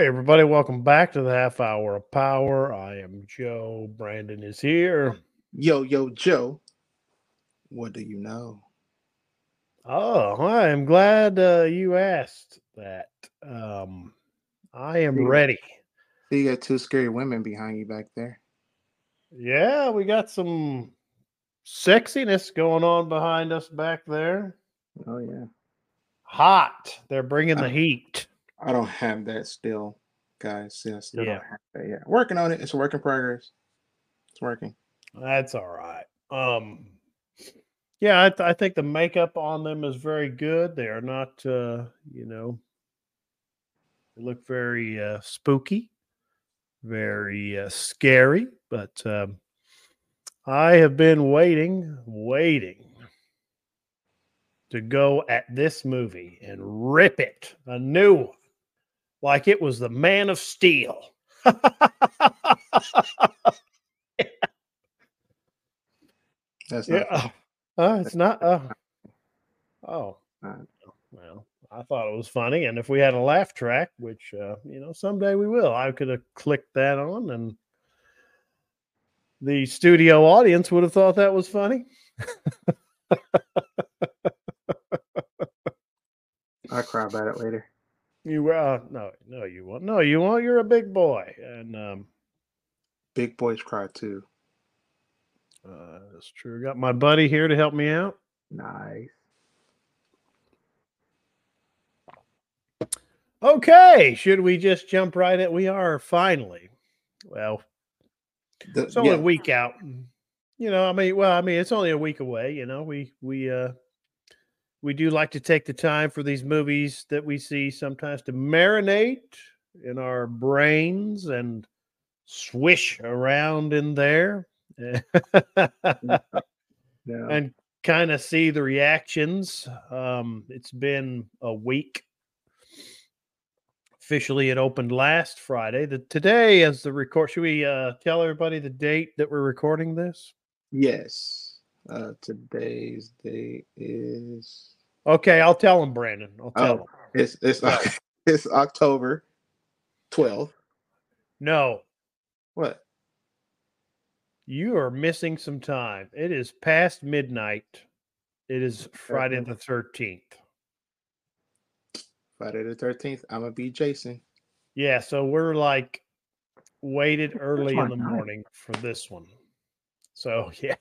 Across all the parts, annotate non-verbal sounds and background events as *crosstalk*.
Hey, everybody, welcome back to the half hour of power. I am Joe. Brandon is here. Yo, yo, Joe. What do you know? Oh, I am glad uh, you asked that. Um, I am See- ready. See, you got two scary women behind you back there. Yeah, we got some sexiness going on behind us back there. Oh yeah. Hot. They're bringing the Uh, heat. I don't have that still, guys. Yeah, I still Yeah. don't have that yet. Working on it. It's a work in progress. It's working. That's all right. Um, yeah, I, th- I think the makeup on them is very good. They are not, uh, you know, they look very uh, spooky, very uh, scary. But um, I have been waiting, waiting to go at this movie and rip it a new one, like it was the Man of Steel. That's not Yeah. Uh, it's not. Uh, oh. Uh, Well, I thought it was funny, and if we had a laugh track, which uh, you know someday we will, I could have clicked that on, and the studio audience would have thought that was funny. I'll cry about it later. You were uh, no, no, you won't. No, you won't. You're a big boy, and um, Big boys cry too. uh, that's true. Got my buddy here to help me out. Nice. Okay, should we just jump right in? We are finally. Well, The- it's only yeah, a week out. You know, I mean, well, I mean, it's only a week away. You know, we we uh we do like to take the time for these movies that we see sometimes to marinate in our brains and swish around in there yeah. *laughs* and kind of see the reactions. Um, it's been a week. Officially, it opened last Friday. The today, as the record, should we uh, tell everybody the date that we're recording this? Yes. Uh, today's date is Okay, I'll tell him, Brandon. I'll tell oh, him. it's it's *laughs* it's October 12th. No, What? you are missing some time. It is past midnight. It is Friday the thirteenth. Friday the 13th. I'm gonna be Jason. Yeah, so we're like waited early in the morning for this one. So *laughs* yeah.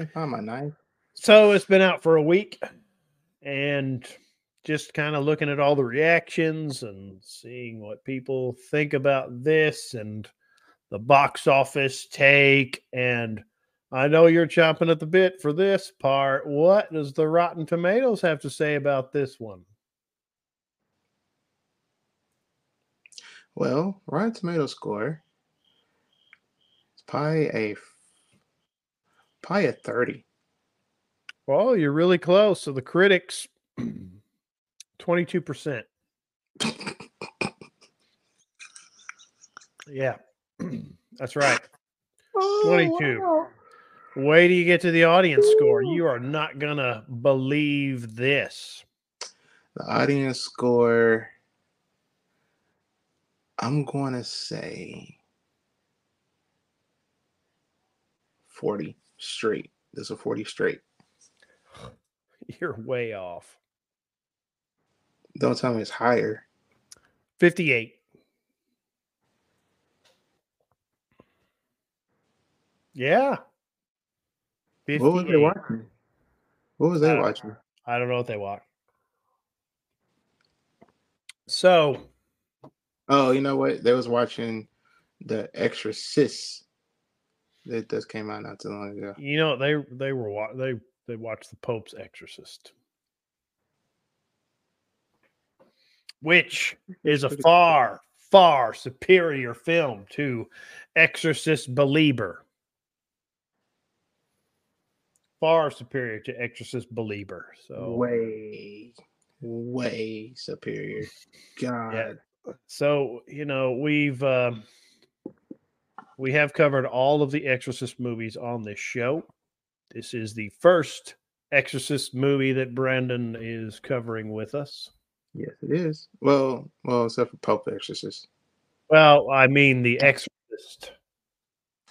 Can't find my knife. So it's been out for a week and just kind of looking at all the reactions and seeing what people think about this and the box office take. And I know you're chomping at the bit for this part. What does the Rotten Tomatoes have to say about this one? Well, Rotten Tomato score. It's probably a probably a 30. Well, you're really close. So the critics, *clears throat* 22%. *clears throat* Yeah, *clears throat* that's right. 22. Wait till you get to the audience score. You are not gonna believe this. The audience score. I'm going to say 40 straight. There's a 40 straight. *laughs* You're way off. Don't tell me it's higher. 58. Yeah. What was they 58. watching? What was they Uh, watching? I don't know what they watch. So Oh, you know what? They was watching The Exorcist. That just came out not too long ago. you know they they were they they watched the Pope's Exorcist, which is a far far superior film to Exorcist Belieber. Far superior to Exorcist Belieber. So Way, way superior. *laughs* God. so you know we've um we have covered all of the exorcist movies on this show this is the first exorcist movie that brandon is covering with us Yes, it is. Well, well, except for Pope Exorcist. Well, I mean The Exorcist.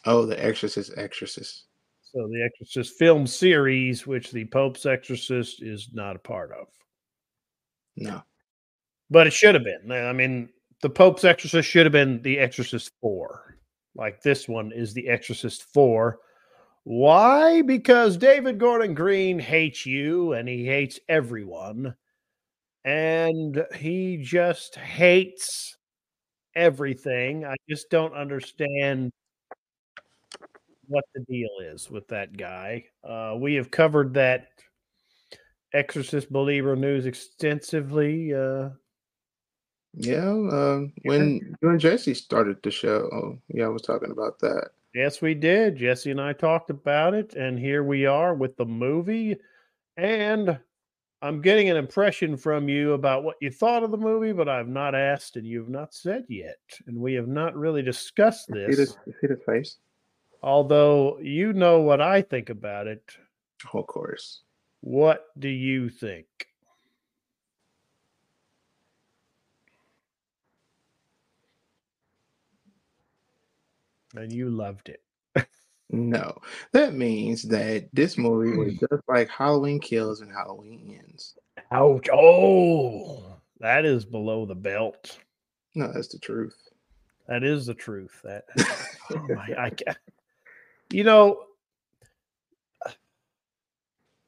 Oh, The Exorcist, Exorcist. So the Exorcist film series, which the Pope's Exorcist is not a part of. No. But it should have been. I mean, the Pope's Exorcist should have been The Exorcist 4. Like this one is The Exorcist 4. Why? Because David Gordon Green hates you and he hates everyone. And he just hates everything. I just don't understand what the deal is with that guy. Uh, we have covered that Exorcist Believer news extensively. Uh, yeah, um, when you and Jesse started the show, oh, yeah, I was talking about that. Yes, we did. Jesse and I talked about it, and here we are with the movie. And I'm getting an impression from you about what you thought of the movie, but I've not asked, and you've not said yet, and we have not really discussed this. See the, see the face? Although you know what I think about it. of course. What do you think? And you loved it. no, that means that this movie was mm. just like Halloween Kills and Halloween Ends. Ouch. Oh, that is below the belt. No, that's the truth. That is the truth. That *laughs* oh my, I can't. You know,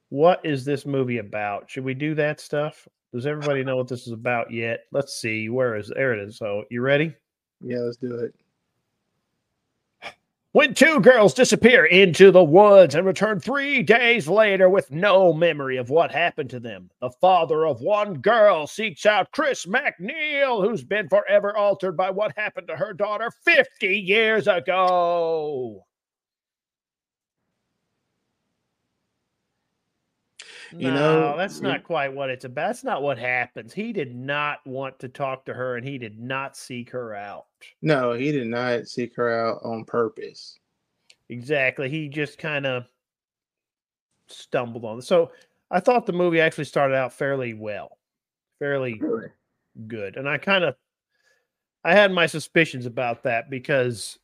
what is this movie about? Should we do that stuff? Does everybody know what this is about yet? Let's see. Where is there? It is. So, you ready? Yeah, let's do it. When two girls disappear into the woods and return three days later with no memory of what happened to them, the father of one girl seeks out Chris MacNeil, who's been forever altered by what happened to her daughter 50 years ago. You no, know, that's not quite what it's about. That's not what happens. He did not want to talk to her and he did not seek her out. No, he did not seek her out on purpose. Exactly. He just kind of stumbled on it. So I thought the movie actually started out fairly well, fairly Really? good. And I kind of I had my suspicions about that because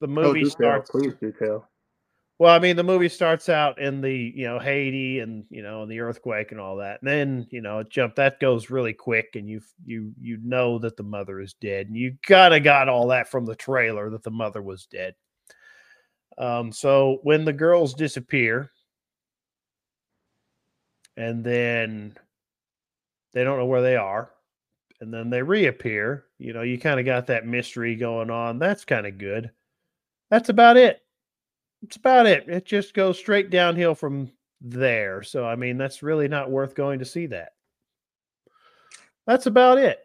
the oh, movie oh, do tell. starts Please do tell. Well, I mean, the movie starts out in the you know Haiti and you know and the earthquake and all that, and then you know it jump that goes really quick, and you you you know that the mother is dead, and you kind of got all that from the trailer that the mother was dead. Um, so when the girls disappear, and then they don't know where they are, and then they reappear, you know, you kind of got that mystery going on. That's kind of good. That's about it that's about it. It just goes straight downhill from there. So I mean, that's really not worth going to see that. That's about it.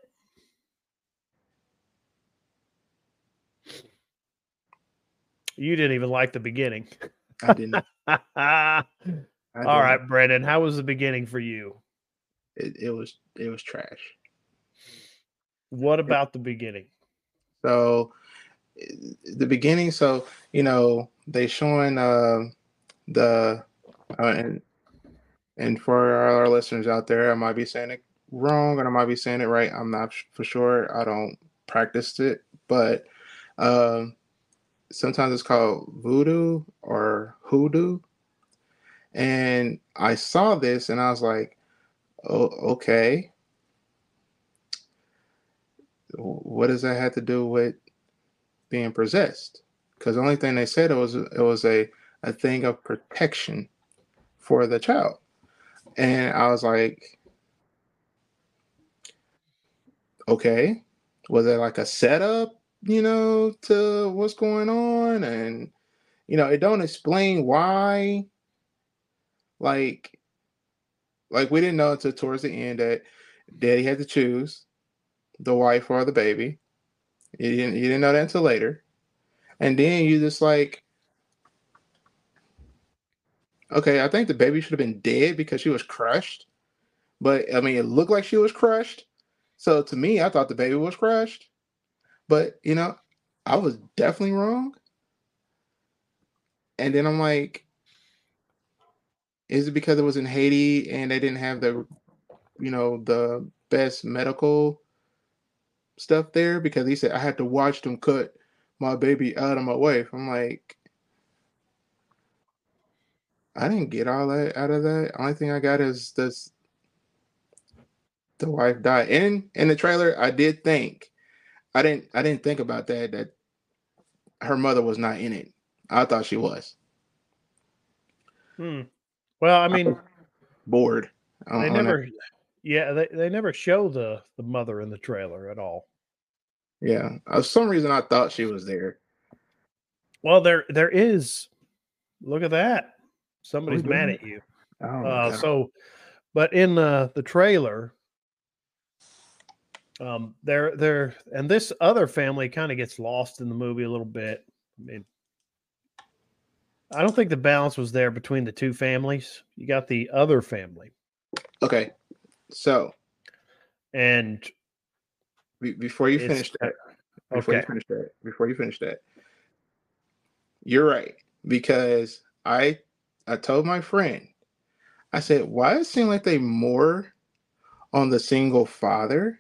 You didn't even like the beginning. I didn't. *laughs* All I didn't. Brendan, how was the beginning for you? It, it was it was trash. What about the beginning? So the beginning, so you know, they showing uh, the uh, and and for our listeners out there, I might be saying it wrong and I might be saying it right. I'm not for sure. I don't practice it, but um, sometimes it's called voodoo or hoodoo. And I saw this and I was like, oh, okay. What does that have to do with being possessed? Because the only thing they said it was it was a, a thing of protection for the child. And I was like, okay, was it like a setup, you know, to what's going on? And you know, it don't explain why. Like, like we didn't know until towards the end that daddy had to choose the wife or the baby. You didn't you didn't know that until later. And then you just like okay, I think the baby should have been dead because she was crushed. But I mean it looked like she was crushed. So to me, I thought the baby was crushed. But you know, I was definitely wrong. And then I'm like, is it because it was in Haiti and they didn't have the you know the best medical stuff there because he said I had to watch them cut my baby out of my wife. I'm like, I didn't get all that out of that. Only thing I got is this the wife died. In in the trailer, I did think I didn't I didn't think about that that her mother was not in it. I thought she was. Hmm. Well, I mean, bored. They never, that. yeah, they, they never show the the mother in the trailer at all. Yeah, for uh, some reason I thought she was there. Well, there there is. Look at that. Somebody's mad at you. Oh, uh, so, but in the the trailer, um, there there and this other family kind of gets lost in the movie a little bit. I mean, I don't think the balance was there between the two families. You got the other family. Okay, so and before you finish uh, that, before okay. you finish that, before you finish that, you're right because I I told my friend, I said, why does it seem like they more on the single father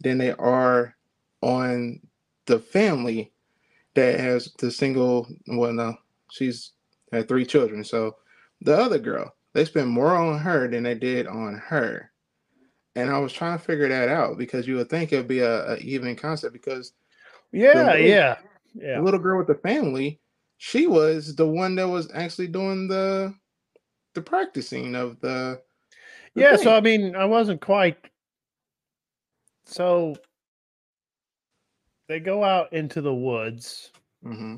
than they are on the family that has the single well no, she's had three children. So the other girl, they spend more on her than they did on her. And I was trying to figure that out because you would think it'd be a, a even concept because yeah, little, yeah, yeah. The little girl with the family, she was the one that was actually doing the the practicing of the, the yeah thing. so i mean i wasn't quite so they go out into the woods mm-hmm.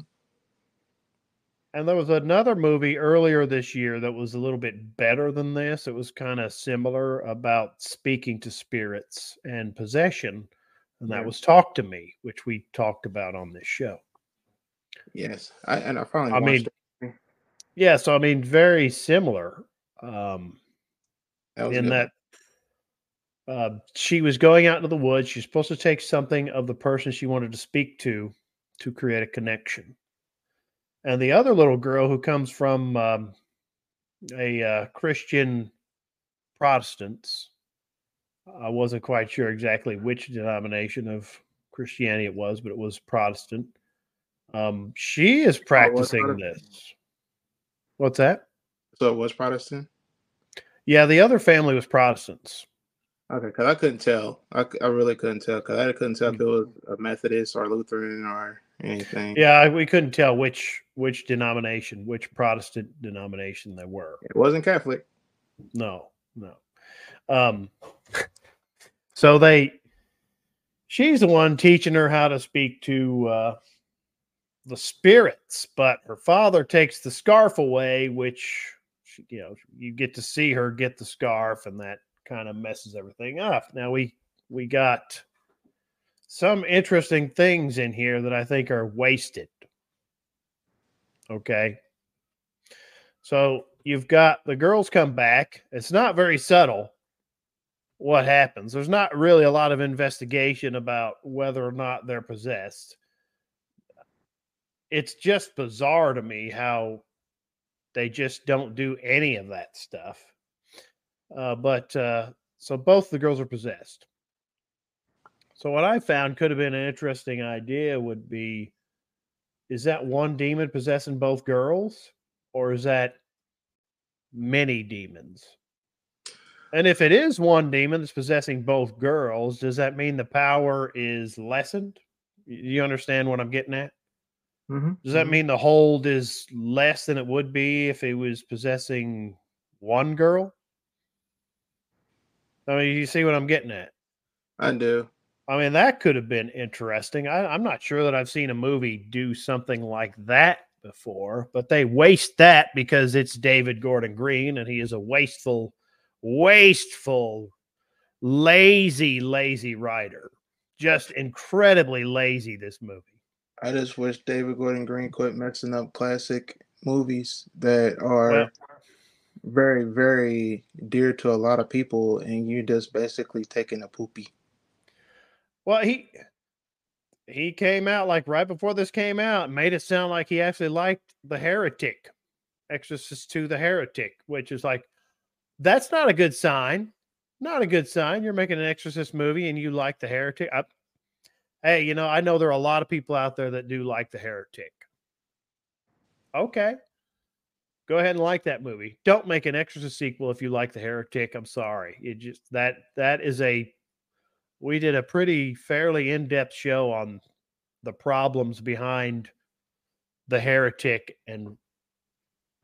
And there was another movie earlier this year that was a little bit better than this it was kind of similar about speaking to spirits and possession and that was talk to me which we talked about on this show Yes, I, and I finally. I mean, it. yeah. So I mean, very similar. Um, that in that uh, she was going out into the woods. She's supposed to take something of the person she wanted to speak to to create a connection. And the other little girl who comes from um, a uh, Christian Protestants, I wasn't quite sure exactly which denomination of Christianity it was, but it was Protestant. Um, she is oh, practicing oh, this. What's that? So it was Protestant. Yeah, the other family was Protestants. Okay, because I couldn't tell. I, I really couldn't tell because I couldn't tell if it was a Methodist or Lutheran or anything. Yeah, we couldn't tell which which denomination, which Protestant denomination they were. It wasn't Catholic. No, no. Um, *laughs* so they, she's the one teaching her how to speak to uh, the spirits, but her father takes the scarf away, which you know you get to see her get the scarf, and that kind of messes everything up. Now we we got some interesting things in here that I think are wasted. Okay. So you've got the girls come back. It's not very subtle what happens. There's not really a lot of investigation about whether or not they're possessed it's just bizarre to me how they just don't do any of that stuff. Uh, but uh, so both the girls are possessed. So what I found could have been an interesting idea would be is that one demon possessing both girls or is that many demons? And if it is one demon that's possessing both girls, does that mean the power is lessened? You understand what I'm getting at? Mm-hmm. Does that mm-hmm. mean the hold is less than it would be if it was possessing one girl? I mean, you see what I'm getting at? I do. I mean, that could have been interesting. I, am not sure that I've seen a movie do something like that before, but they waste that because it's David Gordon Green and he is a wasteful, wasteful, lazy, lazy writer. Just incredibly lazy, this movie. I just wish David Gordon Green quit mixing up classic movies that are well, very, very dear to a lot of people, and you're just basically taking a poopy. Well, he he came out like right before this came out, made it sound like he actually liked the heretic, Exorcist to the heretic, which is like that's not a good sign. Not a good sign. You're making an Exorcist movie and you like the Heretic. I, hey, you know, I know there are a lot of people out there that do like the Heretic. Okay. Go ahead and like that movie. Don't make an Exorcist sequel if you like the Heretic. I'm sorry. It just that that is a we did a pretty fairly in-depth show on the problems behind the heretic and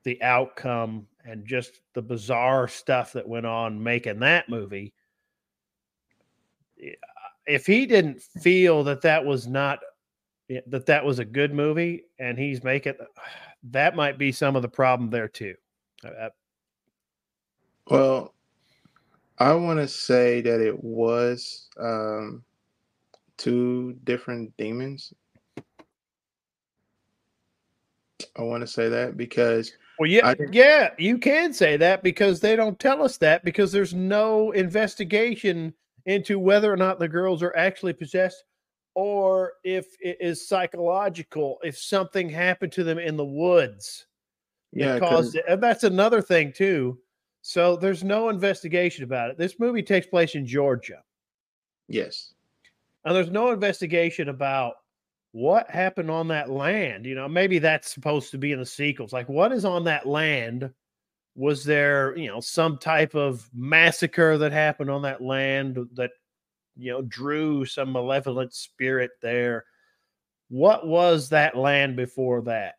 the outcome and just the bizarre stuff that went on making that movie. If he didn't feel that that was not that that was a good movie and he's making *sighs* that might be some of the problem there too. Uh, well i want to say that it was um two different demons I want to say that because well, yeah, yeah, you can say that because they don't tell us that because there's no investigation into whether or not the girls are actually possessed or if it is psychological, if something happened to them in the woods. Yeah, caused it. And that's another thing too. So there's no investigation about it. This movie takes place in Georgia. Yes. And there's no investigation about what happened on that land? You know, maybe that's supposed to be in the sequels. Like, what is on that land? Was there, you know, some type of massacre that happened on that land that, you know, drew some malevolent spirit there? What was that land before that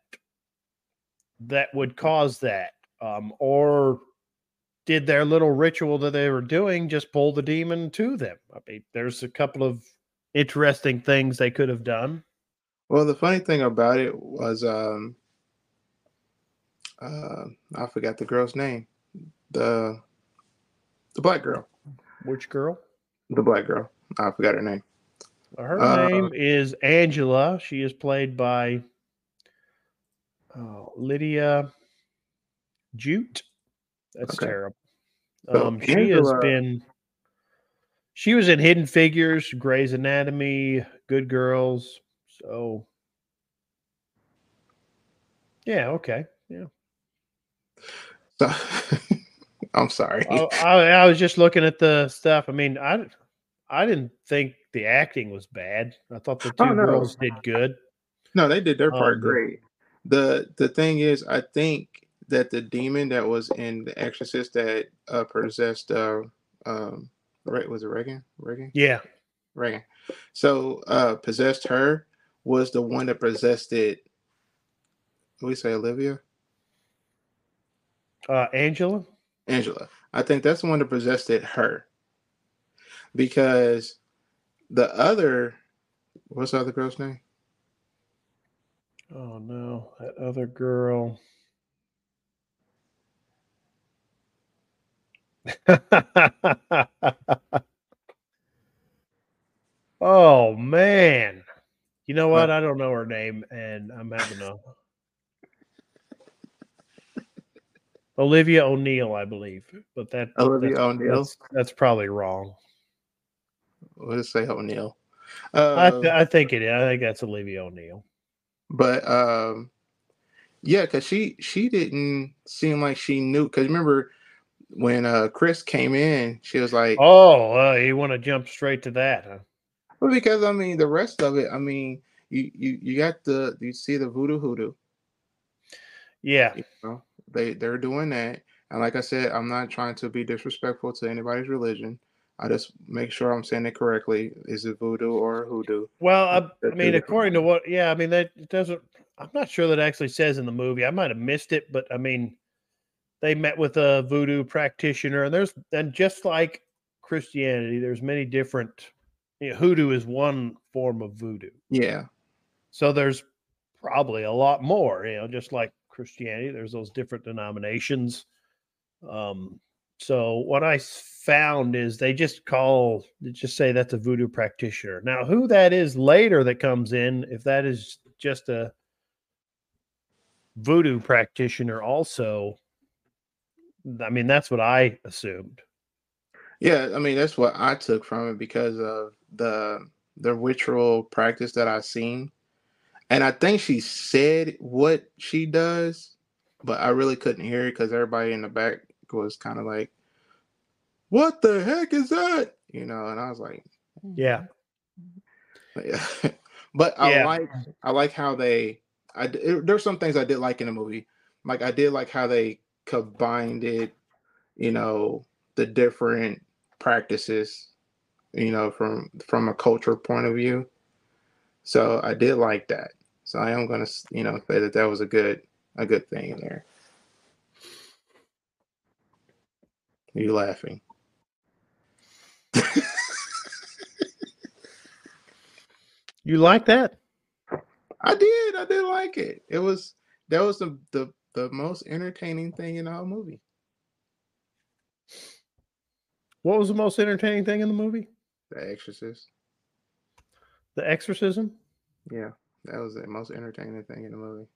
that would cause that? Um, or did their little ritual that they were doing just pull the demon to them? I mean, there's a couple of interesting things they could have done. Well, the funny thing about it was, um, uh, I forgot the girl's name. The the black girl. Which girl? The black girl. I forgot her name. Her uh, name is Angela. She is played by oh, Lidya Jewett. That's okay. terrible. So um, she Angela, has been. She was in Hidden Figures, Grey's Anatomy, Good Girls, so, yeah, okay, yeah. So, *laughs* I'm sorry. I, I, I, was just looking at the stuff. I mean, I I didn't think the acting was bad. I thought the two oh, no. girls did good. No, they did their part um, great. The the thing is, I think that the demon that was in the Exorcist that uh, possessed uh, um, right was it Regan? Regan? Yeah, Regan. So uh, possessed her was the one that possessed it. We say, Olivia? Uh, Angela. Angela. I think that's the one that possessed it. Her. Because the other, what's the other girl's name? Oh no, that other girl. *laughs* oh man. You know what? I don't know her name, and I'm having a *laughs* Olivia O'Neill, I believe, but that Olivia that's, O'Neill. That's, that's, probably wrong. We'll just say O'Neill. Uh, I, th- I think it is. I think that's Olivia O'Neill. But um, yeah, because she she didn't seem like she knew. Because remember when uh Chris came in, she was like, "Oh, uh, you want to jump straight to that?" Huh? Well, because I mean, the rest of it, I mean, you you you got the you see the voodoo hoodoo. Yeah, you know, they they're doing that, and like I said, I'm not trying to be disrespectful to anybody's religion. I just make sure I'm saying it correctly. Is it voodoo or hoodoo? Well, I, I mean, according to what, yeah, I mean that doesn't. I'm not sure that actually says in the movie. I might have missed it, but I mean, they met with a voodoo practitioner, and there's and just like Christianity, there's many different you know, hoodoo is one form of voodoo. Yeah. So there's probably a lot more, you know, just like Christianity, there's those different denominations. Um, so what I found is they just call, they just say that's a voodoo practitioner. Now, who that is later that comes in, if that is just a voodoo practitioner, also, I mean, that's what I assumed. Yeah, I mean that's what I took from it because of the the ritual practice that I've seen. And I think she said what she does, but I really couldn't hear it because everybody in the back was kind of like what the heck is that? You know, and I was like, Yeah. *laughs* but I Yeah. like I like how they I, it- there's some things I did like in the movie. Like I did like how they combined it, you know, the different practices, you know, from from a cultural point of view. So I did like that. So I am gonna, you know, say that that was a good a good thing in there. You laughing? You like that? I did. I did like it. It was that was the the, the most entertaining thing in the whole movie. What was the most entertaining thing in the movie? The Exorcist. The Exorcism? Yeah, that was the most entertaining thing in the movie.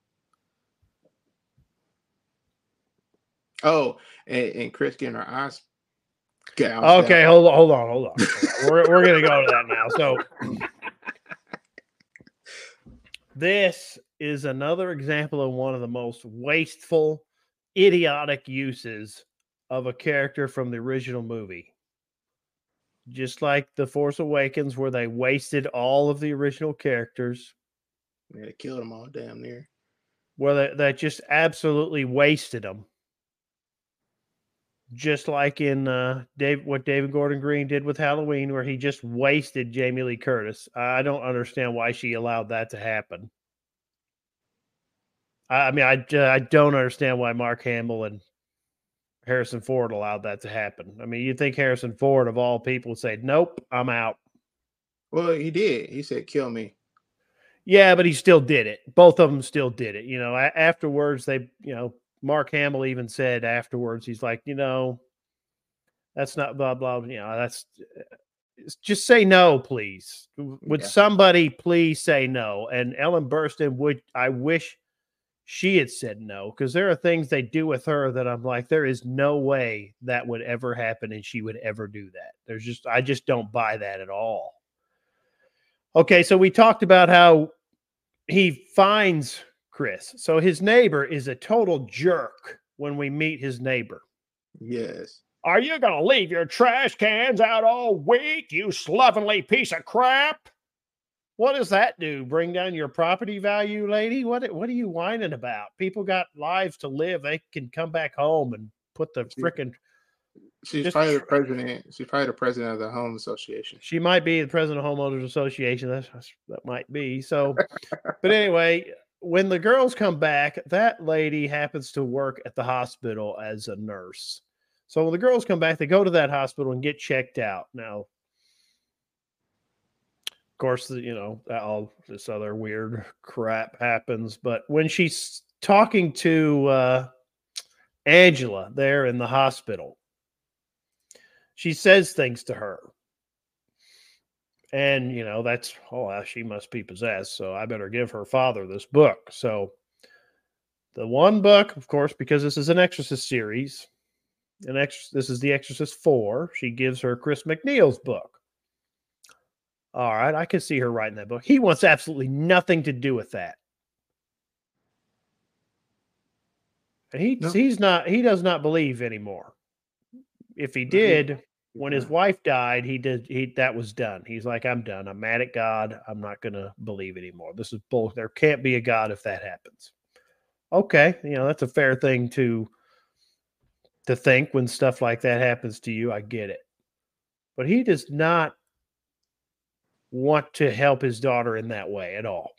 Oh, and, and Chris getting her eyes gouged. Okay, hold on, hold on, hold on. hold on. We're, we're gonna go to that now. So *laughs* this is another example of one of the most wasteful, idiotic uses of a character from the original movie. Just like The Force Awakens, where they wasted all of the original characters, Yeah, they killed them all damn near. where they, they just absolutely wasted them. Just like in uh, Dave, what David Gordon Green did with Halloween, where he just wasted Jamie Lee Curtis. I don't understand why she allowed that to happen. I, mean, I, I don't understand why Mark Hamill and Harrison Ford allowed that to happen. I mean, you think Harrison Ford, of all people, would say, "Nope, I'm out." Well, he did. He said, "Kill me." Yeah, but he still did it. Both of them still did it. You know, afterwards, they, you know, Mark Hamill even said afterwards, he's like, you know, that's not blah, blah, you know, that's just say no, please. Would Yeah. somebody please say no? And Ellen Burstyn would, I wish she had said no because there are things they do with her that I'm like, there is no way that would ever happen and she would ever do that. There's just, I just don't buy that at all. Okay, so we talked about how he finds Chris. So his neighbor is a total jerk when we meet his neighbor. Yes. Are you going to leave your trash cans out all week, you slovenly piece of crap? What does that do? Bring down your property value, lady? What what are you whining about? People got lives to live. They can come back home and put the frickin' She's Just probably the president. She's probably the president of the home association. She might be the president of homeowners association. That's, that's that might be so. but anyway, when the girls come back, that lady happens to work at the hospital as a nurse. So when the girls come back, they go to that hospital and get checked out. Now, course, you know all this other weird crap happens. But when she's talking to uh, Angela there in the hospital, she says things to her and you know that's oh she must be possessed so i better give her father this book so the one book of course because this is an exorcist series an ex this is the exorcist 4 she gives her chris macneil's book all right i can see her writing that book he wants absolutely nothing to do with that and he No. he's not he does not believe anymore if he did when his wife died, he did he that was done. He's like, I'm done. I'm mad at God. I'm not gonna believe anymore. This is bull. There can't be a God if that happens. Okay, you know that's a fair thing to to think when stuff like that happens to you. I get it, but he does not want to help his daughter in that way at all.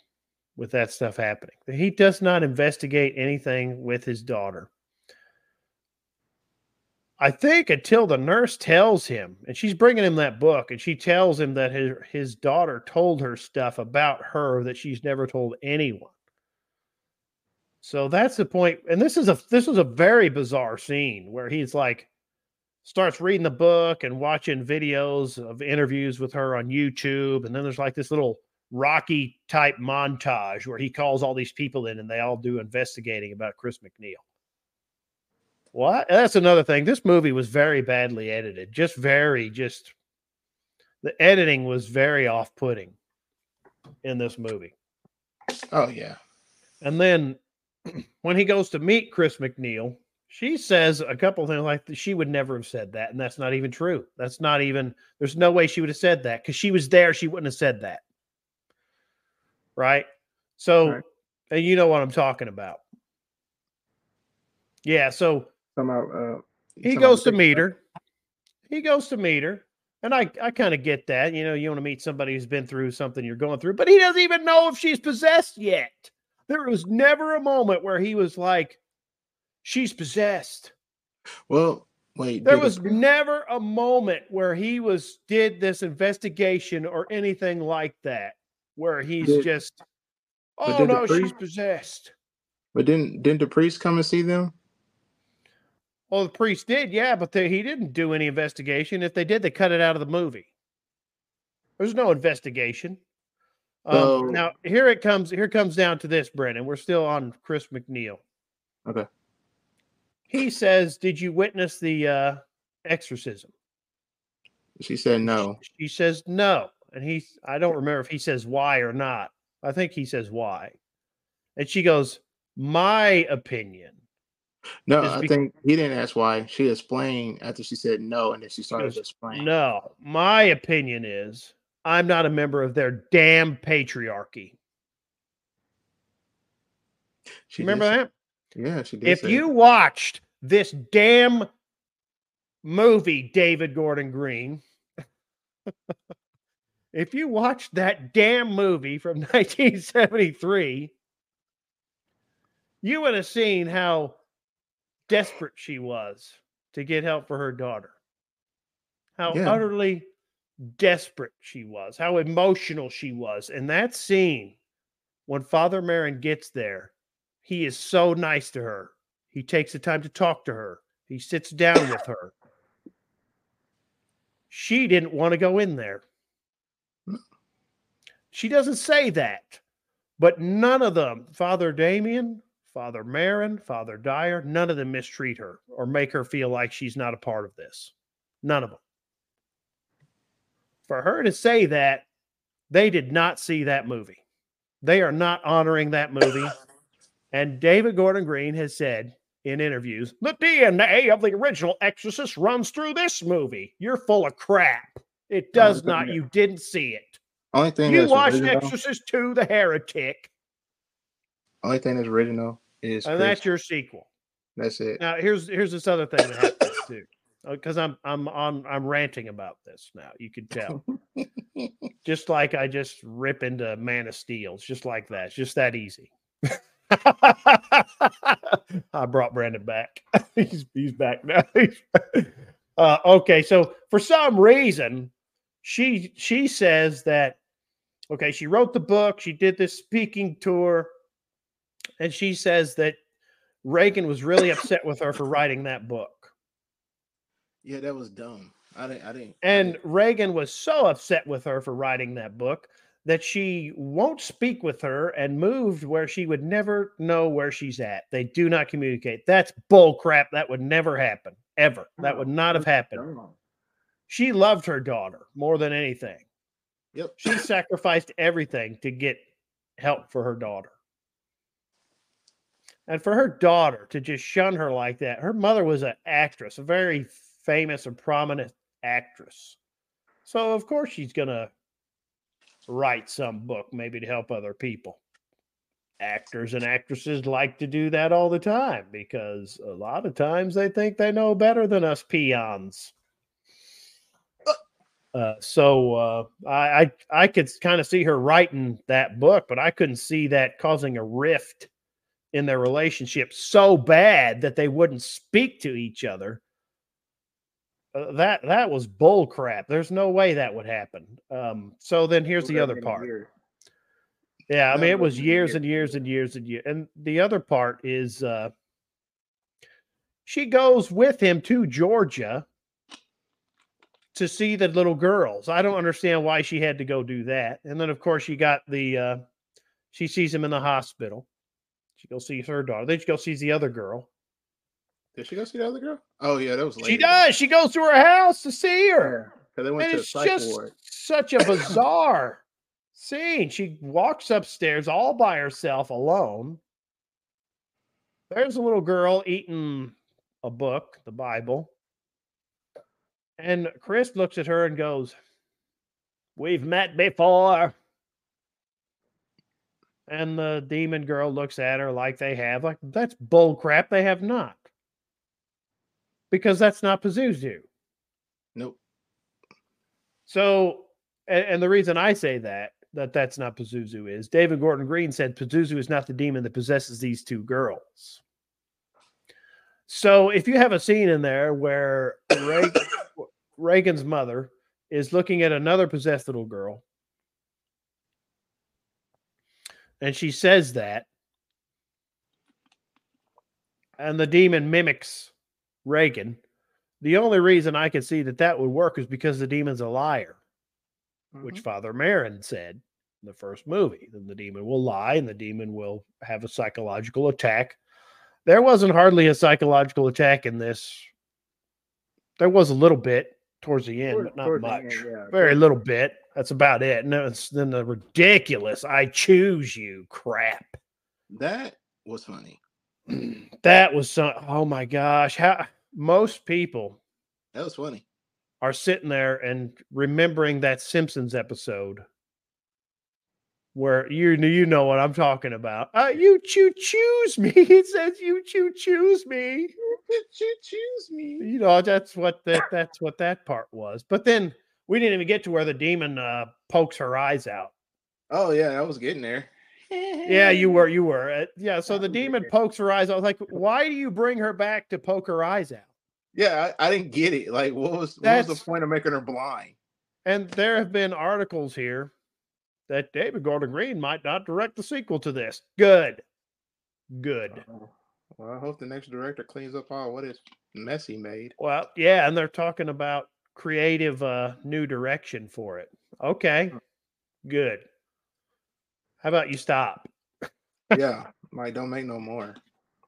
With that stuff happening, he does not investigate anything with his daughter. I think until the nurse tells him, and she's bringing him that book, and she tells him that his his daughter told her stuff about her that she's never told anyone. So that's the point. And this is a this was a very bizarre scene where he's like starts reading the book and watching videos of interviews with her on YouTube, and then there's like this little Rocky type montage where he calls all these people in and they all do investigating about Chris MacNeil. What? That's another thing. This movie was very badly edited. Just very, just the editing was very off putting in this movie. Oh yeah. And then *clears throat* when he goes to meet Chris MacNeil, She says a couple things like she would never have said that, and that's not even true. That's not even. There's no way she would have said that because she was there. She wouldn't have said that, right? So, Right. and you know what I'm talking about. Yeah. So Somehow, uh, he goes to meet her. He goes to meet her. And I, I kind of get that. You know, you want to meet somebody who's been through something you're going through, but he doesn't even know if she's possessed yet. There was never a moment where he was like, she's possessed. Well, wait. There was priest- never a moment where he was did this investigation or anything like that, where he's Did- just, oh no, she's possessed. but didn't didn't the priest come and see them? Well, the priest did, yeah, but they, he didn't do any investigation. If they did, they cut it out of the movie. There's no investigation. Um, So- now here it comes. Here comes down to this, Brennan. We're still on Chris MacNeil. Okay. He says, "Did you witness the uh, exorcism?" She said no. She says no, and he. I don't remember if he says why or not. I think he says why, and she goes, "My opinion." No, I bec- think he didn't ask why. She explained after she said no, and then she started goes, to explain. No, my opinion is I'm not a member of their damn patriarchy. She Remember that? Yeah, she did. If you that. watched this damn movie, David Gordon Green, *laughs* if you watched that damn movie from *laughs* 1973, you would have seen how desperate she was to get help for her daughter. How Yeah. utterly desperate she was, how emotional she was. And that scene, when Father Merrin gets there, he is so nice to her. He takes the time to talk to her. He sits down with her. She didn't want to go in there. She doesn't say that, but none of them, Father Damien, Father Merrin, Father Dyer, none of them mistreat her or make her feel like she's not a part of this. None of them. For her to say that, they did not see that movie. They are not honoring that movie. And David Gordon Green has said in interviews, the DNA of the original Exorcist runs through this movie. You're full of crap. It does not. You didn't see it. only thing You watched original, Exorcist 2, The Heretic, only thing that's original is and Chris. that's your sequel. That's it. Now here's here's this other thing that happens too. Uh, because I'm I'm on I'm ranting about this now. You can tell. *laughs* just like I just rip into Man of Steel. It's just like that. It's just that easy. *laughs* *laughs* I brought Brandon back. *laughs* he's he's back now. *laughs* uh, okay, so for some reason, she she says that okay, she wrote the book, she did this speaking tour, and she says that Regan was really *coughs* upset with her for writing that book. Yeah, that was dumb. I didn't. I didn't. I And didn't- Regan was so upset with her for writing that book that she won't speak with her and moved where she would never know where she's at. They do not communicate. That's bull crap. That would never happen, ever. That would Oh, not have happened. She loved her daughter more than anything. Yep. She sacrificed everything to get help for her daughter. And for her daughter to just shun her like that, her mother was an actress, a very famous and prominent actress. So, of course, she's going to write some book maybe to help other people. Actors and actresses like to do that all the time because a lot of times they think they know better than us peons. Uh, so uh, I, I I could kind of see her writing that book, but I couldn't see that causing a rift in their relationship so bad that they wouldn't speak to each other. Uh, that that was bull crap. There's no way that would happen. Um, so then here's the other part. Yeah, I mean it was years and years and years and years. And the other part is uh she goes with him to Georgia to see the little girls. I don't understand why she had to go do that. And then of course she got the uh she sees him in the hospital. She goes sees her daughter. Then she goes sees the other girl. Did she go see the other girl? Oh yeah, that was. She later, though. does. She goes to her house to see her. Yeah, they went And to a it's psych just ward. such a *coughs* bizarre scene. She walks upstairs all by herself alone. There's a little girl eating a book, the Bible. And Chris looks at her and goes, We've met before. And the demon girl looks at her like they have. Like, that's bull crap. They have not. Because that's not Pazuzu. Nope. So, and, and the reason I say that, that that's not Pazuzu is David Gordon Green said Pazuzu is not the demon that possesses these two girls. So if you have a scene in there where *coughs* Regan, Regan's mother is looking at another possessed little girl, and she says that, and the demon mimics Regan, the only reason I can see that that would work is because the demon's a liar, which Mhm. Father Merrin said in the first movie. Then the demon will lie and the demon will have a psychological attack. There wasn't hardly a psychological attack in this. There was a little bit towards the end, Toward- but not much. end, yeah, Very toward- little bit. That's about it. And then it's then the ridiculous I choose you crap. That was funny. *clears throat* That was so oh my gosh. How most people That was funny. are sitting there and remembering that Simpsons episode where you you know what I'm talking about. Uh, you choo choose me. *laughs* It says you choo choose me. You choose me. You know that's what that that's what that part was. But then we didn't even get to where the demon uh, pokes her eyes out. Oh yeah, I was getting there. Yeah, you *laughs* were you were. Uh, yeah, so the demon pokes her eyes. I was like, why do you bring her back to poke her eyes out? Yeah, I, I didn't get it. Like, what was what was the point of making her blind? And there have been articles here that David Gordon Green might not direct the sequel to this. Good. Good. Oh, Well, I hope the next director cleans up all what is messy made. Well, yeah, and they're talking about creative uh new direction for it. Okay. Good. How about you stop? yeah, like don't make no more.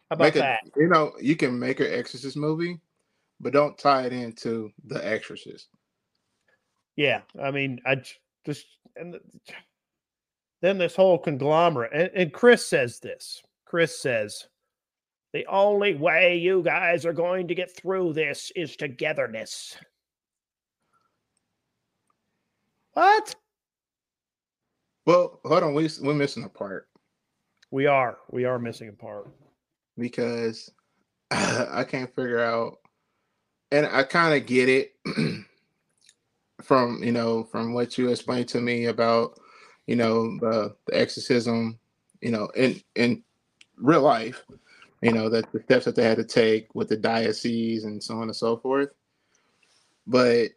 How about Make a, that? you know, you can make an Exorcist movie, but don't tie it into the Exorcist. Yeah, I mean, I just and the- then this whole conglomerate, and, and Chris says this. Chris says, "The only way you guys are going to get through this is togetherness." What? Well, hold on, we we're missing a part We are, we are missing a part. because *laughs* I can't figure out, and I kind of get it *clears throat* from you know from what you explained to me about you know the the exorcism, you know, in in real life, you know that the steps that they had to take with the diocese and so on and so forth. But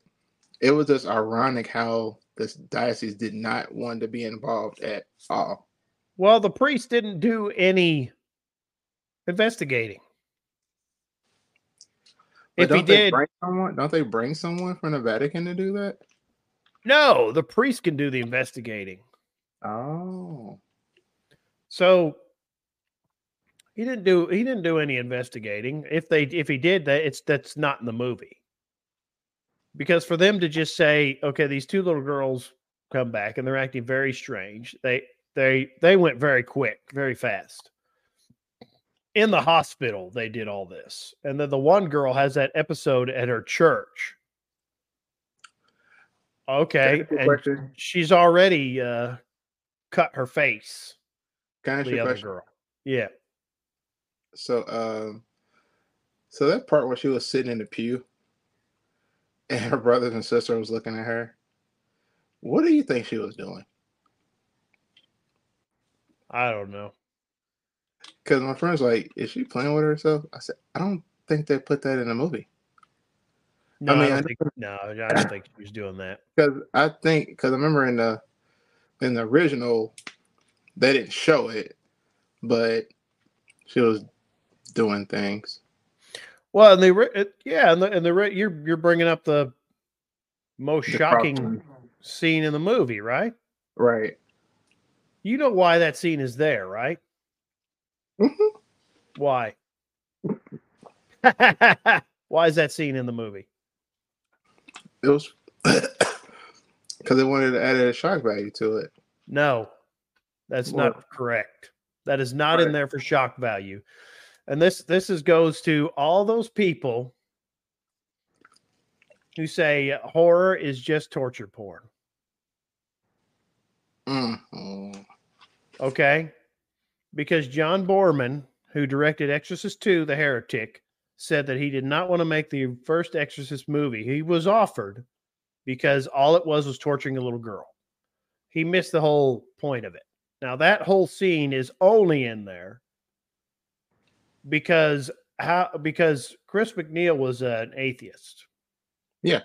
it was just ironic how this diocese did not want to be involved at all. Well, the priest didn't do any investigating. But if he don't they did, bring someone, don't they bring someone from the Vatican to do that? no, the priest can do the investigating. Oh, So he didn't do he didn't do any investigating. If they if he did that, it's that's not in the movie. Because for them to just say, okay, these two little girls come back and they're acting very strange, they they they went very quick, very fast. In the hospital, they did all this. And then the one girl has that episode at her church. Okay. Can I ask you a And she's already uh cut her face Can I ask the other question? girl. Yeah. So, um, so that part where she was sitting in the pew, *laughs* and her brothers and sister was looking at her. What do you think she was doing? I don't know. Because my friend's like, "Is she playing with herself?" I said, "I don't think they put that in the movie." No, I, mean, don't I think, no, I don't think she was doing that. *clears throat* Because I think, because I remember in the in the original, they didn't show it, but she was doing things. Well, and they, it, yeah, and the, and the you're you're bringing up the most The shocking cartoon. scene in the movie, right? Right. You know why that scene is there, right? Mhm. Why? *laughs* why is that scene in the movie? It was *coughs* because they wanted to add a shock value to it. No, that's Well- not correct. That is not in there for shock value. And this this is goes to all those people who say horror is just torture porn. Mm-hmm. Okay. Because John Boorman, who directed Exorcist II: The Heretic, said that he did not want to make the first Exorcist movie. He was offered because all it was was torturing a little girl. He missed the whole point of it. Now, that whole scene is only in there because how because Chris MacNeil was an atheist. Yeah.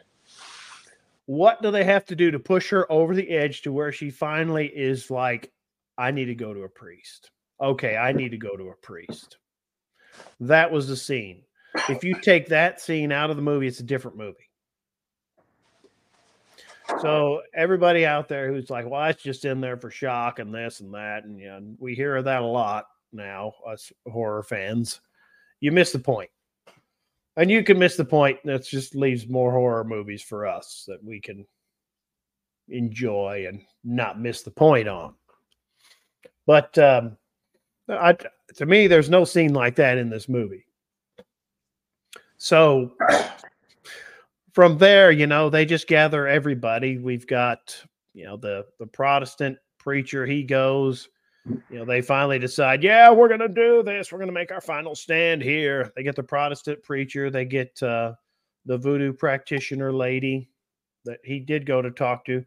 What do they have to do to push her over the edge to where she finally is like, I need to go to a priest. Okay, I need to go to a priest. That was the scene. If you take that scene out of the movie, it's a different movie. So everybody out there who's like, well, it's just in there for shock and this and that, and you know, we hear that a lot now, us horror fans. You miss the point. And you can miss the point. That just leaves more horror movies for us that we can enjoy and not miss the point on. But um, I, to me, there's no scene like that in this movie. So from there, you know, they just gather everybody. We've got, you know, the the Protestant preacher. He goes. You know, they finally decide, yeah, we're going to do this. We're going to make our final stand here. They get the Protestant preacher. They get uh, the voodoo practitioner lady that he did go to talk to.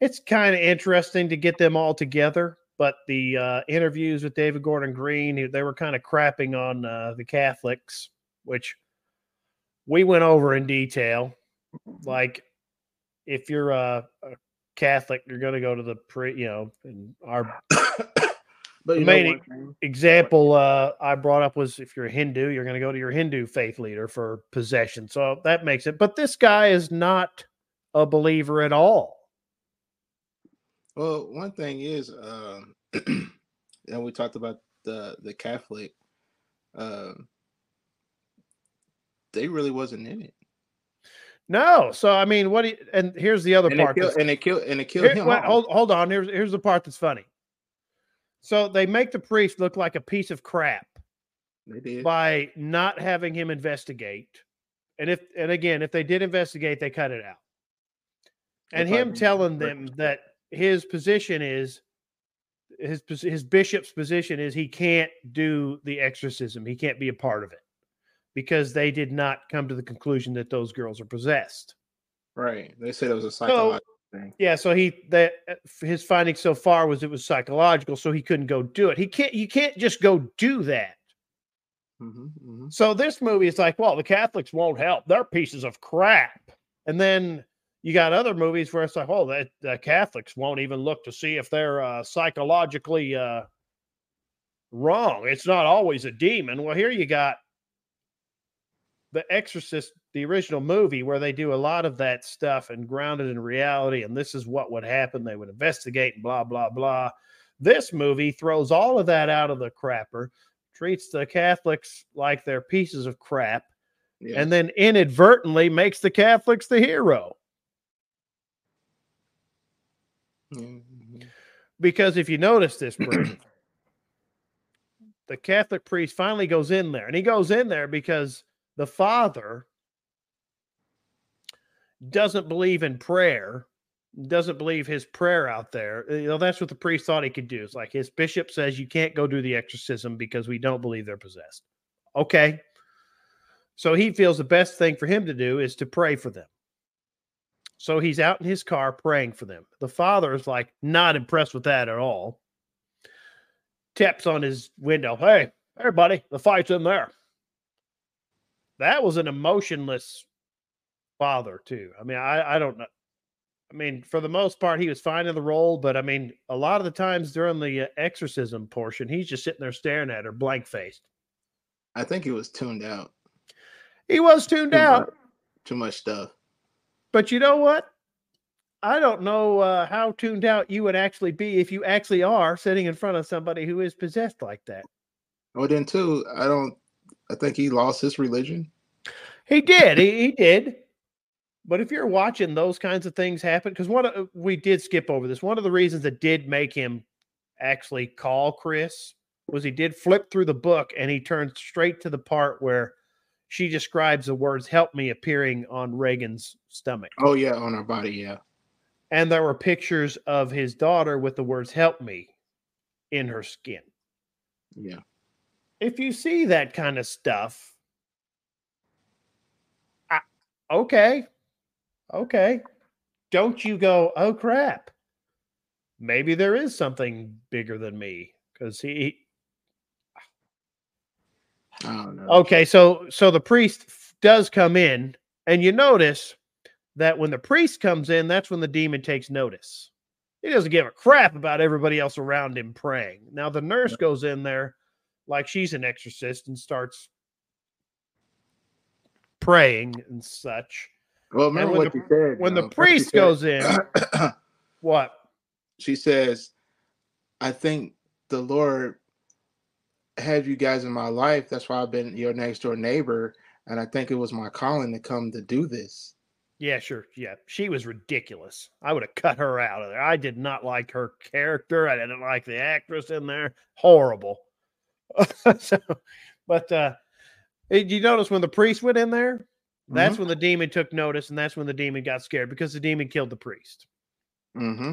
It's kind of interesting to get them all together. But the uh, interviews with David Gordon Green, they were kind of crapping on uh, the Catholics, which we went over in detail. Like, if you're a, a Catholic, you're going to go to the pre, you know, and our But the main one example uh, I brought up was if you're a Hindu, you're going to go to your Hindu faith leader for possession. So that makes it. But this guy is not a believer at all. Well, one thing is, um, *clears throat* and we talked about the the Catholic. Um, they really wasn't in it, No. So I mean, what? Do you, and here's the other and it part. killed, and it killed, and it killed Here- him. wait, off. hold, hold on. Here's here's the part that's funny. So they make the priest look like a piece of crap They did. by not having him investigate. And if and again, if they did investigate, they cut it out. And him telling them that his position is his his bishop's position is he can't do the exorcism. He can't be a part of it because they did not come to the conclusion that those girls are possessed. Right. They said it was a psychological thing. Yeah, so he that uh, his finding so far was it was psychological, so he couldn't go do it. He can't. You can't just go do that. hmm hmm So this movie is like, well, the Catholics won't help. They're pieces of crap. And then you got other movies where it's like, oh, that the Catholics won't even look to see if they're uh, psychologically uh, wrong. It's not always a demon. Well, here you got the Exorcist, the original movie, where they do a lot of that stuff and grounded in reality. And this is what would happen. They would investigate and blah blah blah. This movie throws all of that out of the crapper treats the Catholics like they're pieces of crap, Yeah. and then inadvertently makes the Catholics the hero. Mhm. Because if you notice this, Brady, the Catholic priest finally goes in there, and he goes in there because the father doesn't believe in prayer, doesn't believe his prayer out there. Eh, you know, that's what the priest thought he could do. It's like his bishop says you can't go do the exorcism because we don't believe they're possessed. Okay. So he feels the best thing for him to do is to pray for them. So he's out in his car praying for them. The father is like not impressed with that at all. Taps on his window. Hey, everybody, the fight's in there. That was an emotionless father, too. I mean, I, I don't know. I mean, for the most part, he was fine in the role, but I mean, a lot of the times during the uh, exorcism portion, he's just sitting there staring at her, blank faced. I think he was tuned out. He was tuned Too out. much- Too much stuff. But you know what? I don't know uh, how tuned out you would actually be if you actually are sitting in front of somebody who is possessed like that. Well, then too, I don't. I think he lost his religion. He did. He, he did. But if you're watching those kinds of things happen, because one of, we did skip over this. One of the reasons that did make him actually call Chris was he did flip through the book and he turned straight to the part where she describes the words "help me" appearing on Regan's stomach. Oh yeah, on her body, yeah. And there were pictures of his daughter with the words "help me" in her skin. Yeah. If you see that kind of stuff, I, okay, okay, don't you go, oh crap, maybe there is something bigger than me because he I don't. Okay, so so the priest f- does come in, and you notice that when the priest comes in, that's when the demon takes notice. He doesn't give a crap about everybody else around him praying. Now the nurse goes in there like she's an exorcist and starts praying and such. Well, remember when what the- you said. When the priest goes in, *coughs* what? she says, I think the Lord had you guys in my life. That's why I've been your next door neighbor. And I think it was my calling to come to do this. Yeah, sure. Yeah, she was ridiculous. I would have cut her out of there. I did not like her character. I didn't like the actress in there. Horrible. *laughs* so, but uh did you notice when the priest went in there? That's when the demon took notice, and that's when the demon got scared because the demon killed the priest. Mm-hmm.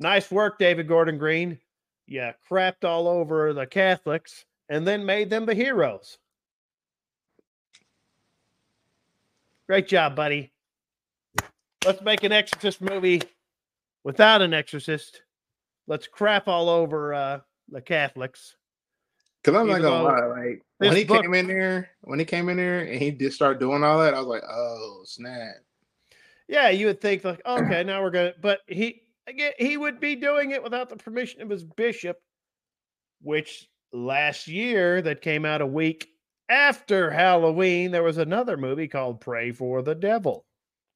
Nice work, David Gordon Green. Yeah, crapped all over the Catholics and then made them the heroes. Great job, buddy. Let's make an exorcist movie without an exorcist. Let's crap all over uh, the Catholics. Because I'm not gonna lie, like when he book- came in there, when he came in there and he did start doing all that, I was like, oh snap. Yeah, you would think like, okay, now we're gonna, but he again, he would be doing it without the permission of his bishop, which last year that came out a week after Halloween, there was another movie called Pray for the Devil,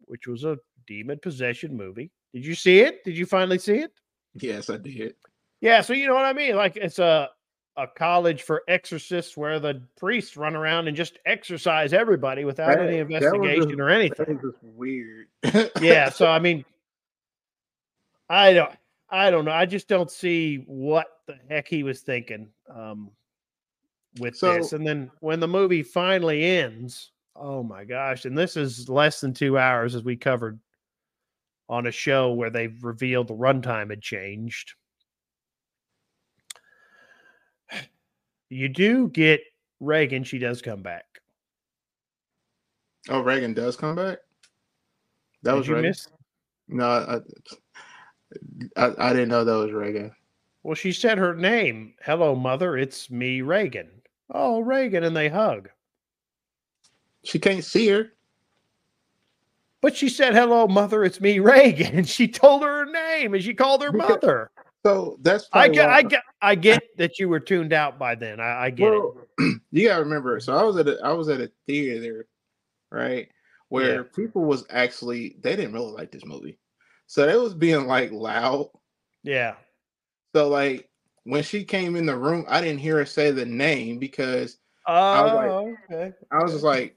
which was a demon possession movie. Did you see it? Did you finally see it? Yes, I did. Yeah, so you know what I mean? Like it's a a college for exorcists where the priests run around and just exorcise everybody without That- any investigation just- or anything. That just weird. yeah so *laughs* i mean i don't i don't know i just don't see what the heck he was thinking um with this and then when the movie finally ends oh my gosh and this is less than two hours as we covered on a show where they've revealed the runtime had changed you do get regan she does come back oh, Regan does come back. That Did was you Regan. miss No, I, I I didn't know that was Regan. Well, she said her name. Hello, mother. It's me, Regan. Oh, Regan. And they hug. She can't see her. But she said, hello, mother. It's me, Regan. *laughs* And she told her her name and she called her mother. So that's I get, I get, I get that you were tuned out by then. I, I get it. *clears throat* you gotta remember. So I was at a, I was at a theater, right, where Yeah. people was actually they didn't really like this movie, so they was being like loud. Yeah. So like when she came in the room, I didn't hear her say the name because Oh, was like- okay. I was just like,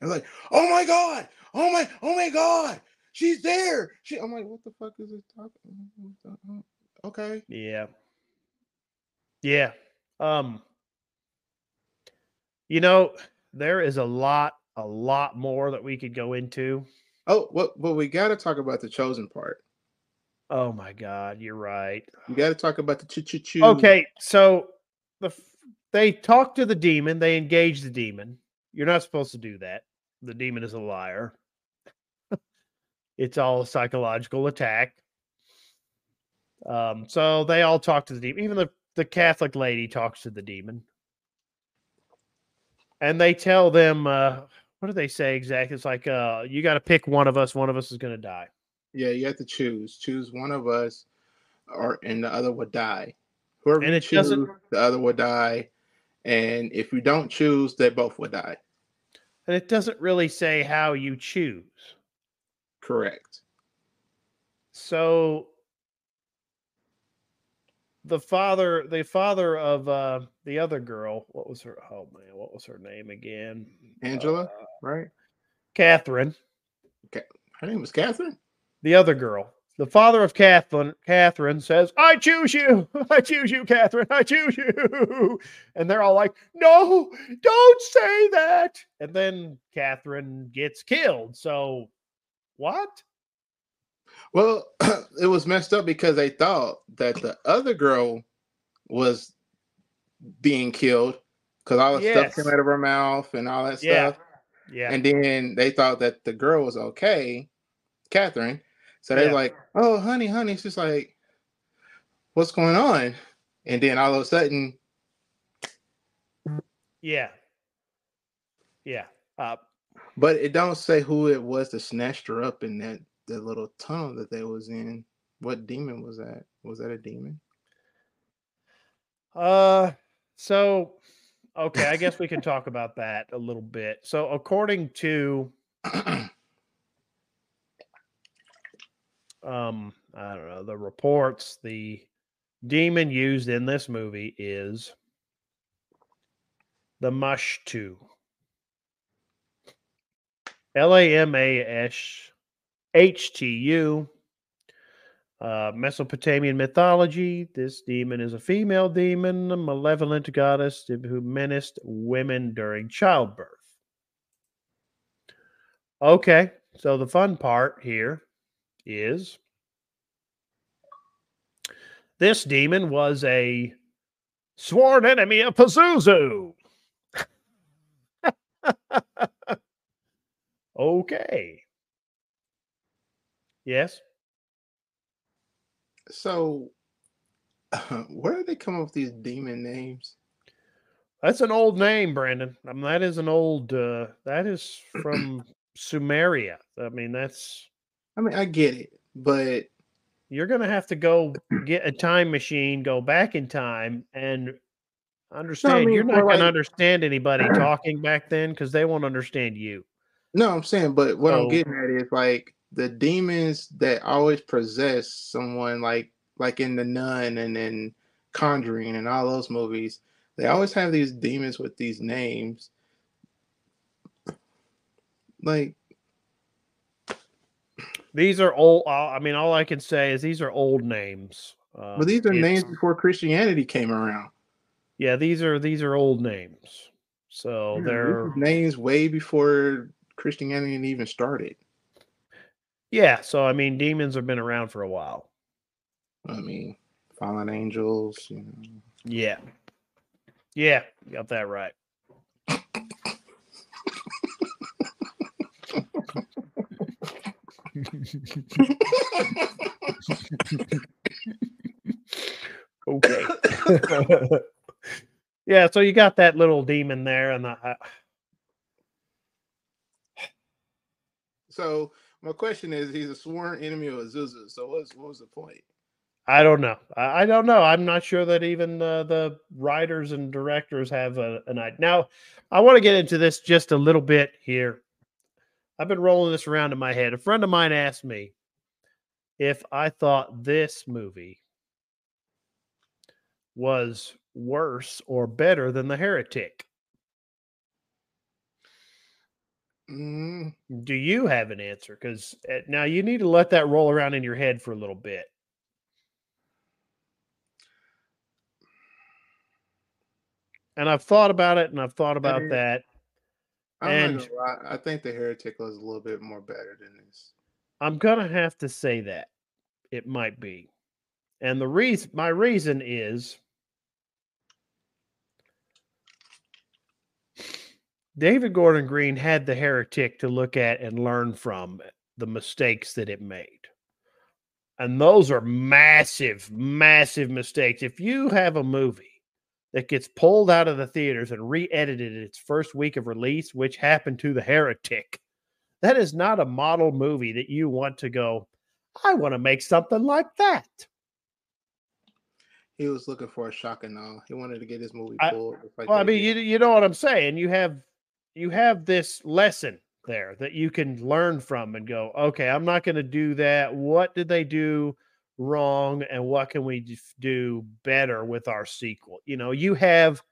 I was like, oh my god, oh my, oh my god, she's there. She, I'm like, what the fuck is this talking? Okay. Yeah. Yeah. Um, you know, there is a lot, a lot more that we could go into. Oh, well, But we got to talk about the chosen part. Oh my God, you're right. We got to talk about the choo choo choo. Okay, so the they talk to the demon, they engage the demon. You're not supposed to do that. The demon is a liar. *laughs* it's all a psychological attack. Um, so they all talk to the demon. Even the, the Catholic lady talks to the demon. And they tell them, uh, what do they say exactly? It's like, uh, you got to pick one of us. One of us is going to die. Yeah, you have to choose. Choose one of us, or and the other would die. Whoever And it choose, doesn't- the other would die. And if you don't choose, they both would die. And it doesn't really say how you choose. Correct. So the father, the father of uh the other girl, what was her? Oh man, what was her name again? Angela, Uh, right? Catherine, okay. Her name was Catherine. the other girl, the father of Catherine, Catherine says, I choose you. *laughs* I choose you, Catherine. I choose you. *laughs* And they're all like, No, don't say that. And then Catherine gets killed. So, what? Well, *clears throat* it was messed up because they thought that the other girl was being killed because all the Yes. stuff came out of her mouth and all that Yeah. stuff. Yeah. And then they thought that the girl was okay, Catherine. So they're Yeah. like, "Oh, honey, honey." It's just like, "What's going on?" And then all of a sudden, yeah. Yeah. Uh, but it don't say who it was that snatched her up in that that little tunnel that they was in. What demon was that? Was that a demon? Uh, so okay, I guess we can talk about that a little bit. So, according to um, I don't know the reports, the demon used in this movie is the Lamashtu. L A M A S H T U. Uh, Mesopotamian mythology, this demon is a female demon, a malevolent goddess who menaced women during childbirth. Okay, so the fun part here is this demon was a sworn enemy of Pazuzu. *laughs* okay. Yes. So, *laughs* where did they come up with these demon names? That's an old name, Brandon. I mean, that is an old. Uh, that is *clears throat* from Sumeria. I mean, that's I mean, I get it, but you're gonna have to go *clears throat* get a time machine, go back in time, and understand. mean, you're not for gonna understand anybody *clears throat* talking back then because they won't understand you. no, I'm saying, but what I'm getting at is like the demons that always possess someone, like like in the Nun and in Conjuring and all those movies. They always have these demons with these names. Like, These are old. I mean, all I can say is these are old names. Um, but these are names before Christianity came around. Yeah, these are these are old names. So Yeah, they're names way before Christianity even started. Yeah. So I mean, demons have been around for a while. I mean, fallen angels, you know. Yeah. Yeah, got that right. okay. *laughs* yeah, so you got that little demon there, and I, So my question is, he's a sworn enemy of Pazuzu. So what's what was the point? I don't know. I, I don't know. I'm not sure that even uh, the writers and directors have a, an idea. Now, I want to get into this just a little bit here. I've been rolling this around in my head. A friend of mine asked me if I thought this movie was worse or better than The Heretic. Mm, Do you have an answer? Because now you need to let that roll around in your head for a little bit. And I've thought about it and I've thought about that. I'm And- not gonna lie. I think the Heretic was a little bit more better than this. I'm gonna have to say that it might be. And the reason my reason is David Gordon Green had the heretic to look at and learn from the mistakes that it made. And those are massive, massive mistakes. If you have a movie that gets pulled out of the theaters and re-edited its first week of release, which happened to the heretic, that is not a model movie that you want to go, I want to make something like that. He was looking for a shock and all. He wanted to get his movie pulled. just like Well, I mean, you you know what I'm saying. You have you have this lesson there that you can learn from and go, okay, I'm not going to do that. What did they do wrong, and what can we do better with our sequel? You know, you have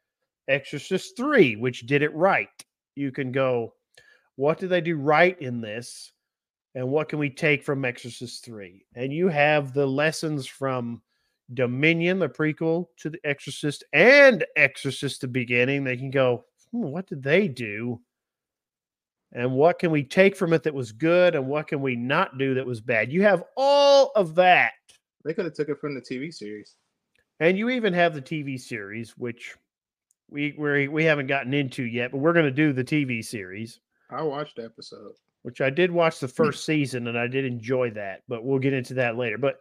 Exorcist three, which did it right. You can go, what did they do right in this? and what can we take from Exorcist 3? And you have the lessons from Dominion, the prequel to The Exorcist, and Exorcist the beginning. They can go, hmm, what did they do? And what can we take from it that was good? And what can we not do that was bad? You have all of that. They could have took it from the TV series. And you even have the TV series, which we we we haven't gotten into yet, but we're going to do the TV series. I watched the episode, which I did watch the first season, and I did enjoy that. But we'll get into that later. But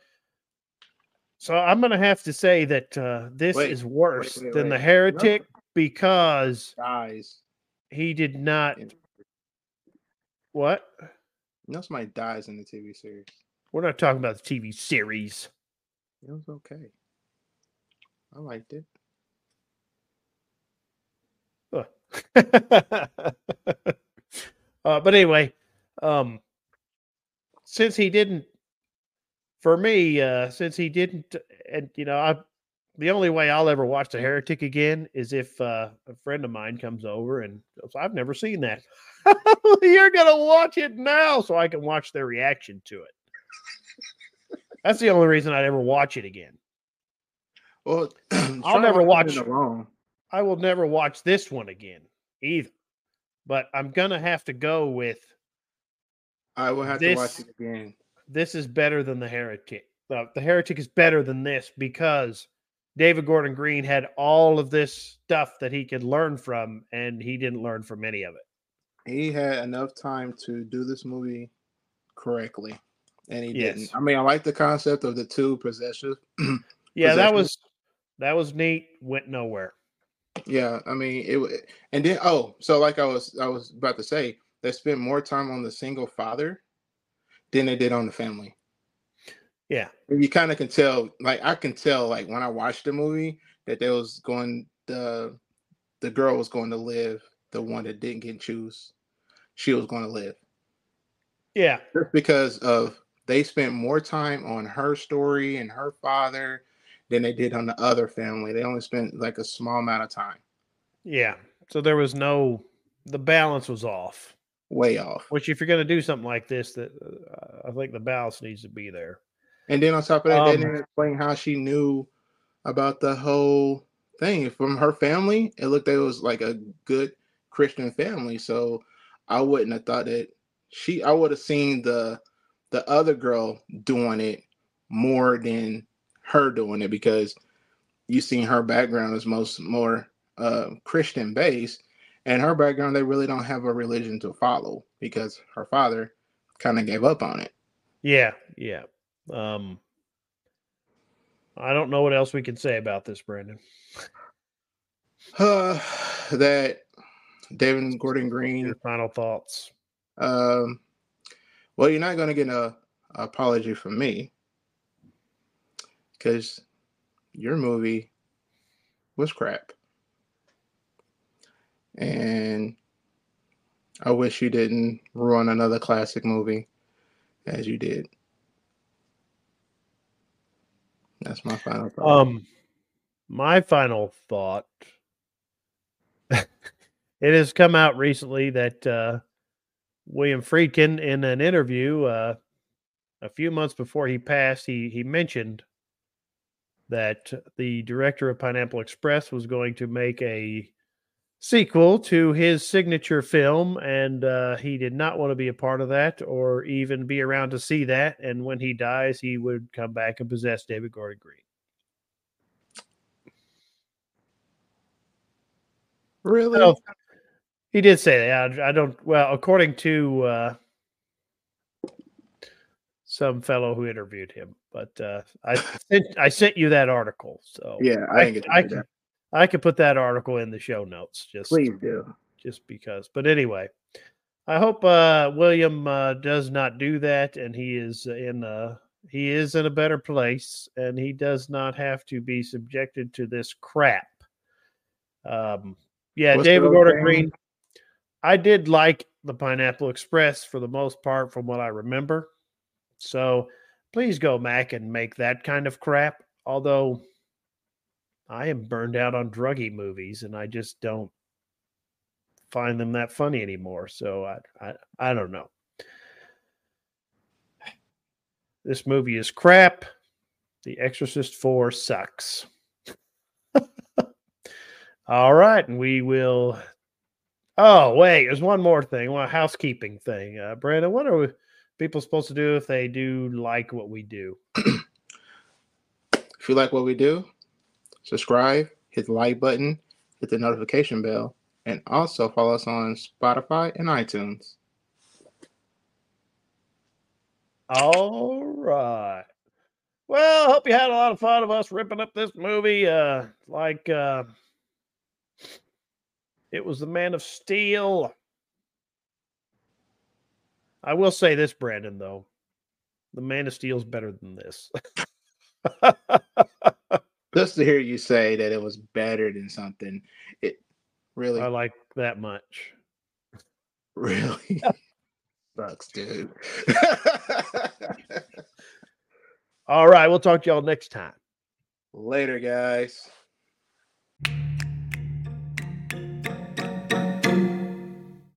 so I'm going to have to say that uh, this Wait, is worse wait, wait, than the. Heretic because dies. he did not. What? You know, somebody dies in the TV series. We're not talking about the TV series. It was okay. I liked it. *laughs* uh, but anyway, um, since he didn't, for me, uh, since he didn't, and you know, I, the only way I'll ever watch The Heretic again is if uh, a friend of mine comes over and goes, I've never seen that. *laughs* You're gonna watch it now, so I can watch their reaction to it. That's the only reason I'd ever watch it again. Well, *clears throat* I'll never watch- alone. I will never watch this one again either. But I'm gonna have to go with I will have to watch it again. this is better than the heretic. Uh, the heretic is better than this because David Gordon Green had all of this stuff that he could learn from, and he didn't learn from any of it. He had enough time to do this movie correctly, and he Yes. didn't. I mean, I like the concept of the two possessive. *clears throat* Yeah, that was that was neat. Went nowhere. yeah, I mean it. And then oh, so like I was I was about to say, they spent more time on the single father than they did on the family. Yeah, And you kind of can tell, like I can tell, like when I watched the movie, that they was going the the girl was going to live, the one that didn't get choose, she was going to live. yeah, just because of they spent more time on her story and her father than they did on the other family. They only spent like a small amount of time, yeah. So there was no the balance was off. way off. Which, if you're going to do something like this, that uh, I think the balance needs to be there. And then on top of that, they Um, didn't explain how she knew about the whole thing from her family. It looked like it was like a good Christian family, so I wouldn't have thought that she. I would have seen the the other girl doing it more than her doing it because you seen her background is most more uh, Christian based, and her background they really don't have a religion to follow because her father kind of gave up on it. Yeah, yeah. Um, I don't know what else we can say about this, Brandon. Uh, *sighs* that David Gordon Green. Your final thoughts. Um, well, you're not going to get a, a apology from me because your movie was crap, and I wish you didn't ruin another classic movie as you did. That's my final thought. Um, my final thought. *laughs* it has come out recently that uh, William Friedkin, in an interview uh, a few months before he passed, he he mentioned that the director of Pineapple Express was going to make a sequel to his signature film, and uh, he did not want to be a part of that or even be around to see that. And when he dies, he would come back and possess David Gordon Green. really? Oh, he did say that. I, I don't. Well, according to uh, some fellow who interviewed him, but uh, I sent I sent you that article, so yeah, I didn't I can. I could put that article in the show notes just Please do. just because. But anyway, I hope uh, William uh, does not do that, and he is in a he is in a better place, and he does not have to be subjected to this crap. Um, yeah, What's David Gordon? Green. I did like the Pineapple Express for the most part, from what I remember. So please go Mac and make that kind of crap. Although I am burned out on druggy movies, and I just don't find them that funny anymore. So I I, I don't know. This movie is crap. The Exorcist 4 sucks. *laughs* All right, and we will. Oh, wait, there's one more thing, one housekeeping thing. Uh, Brandon, what are people supposed to do if they do like what we do? If you like what we do, subscribe, hit the like button, hit the notification bell, and also follow us on Spotify and iTunes. All right. Well, hope you had a lot of fun of us ripping up this movie. Uh, like uh, it was the Man of Steel. I will say this, Brandon, though. The Man of Steel is better than this. *laughs* Just to hear you say that it was better than something, it really, I like that much. really *laughs* sucks, dude. All right. We'll talk to y'all next time. Later, guys.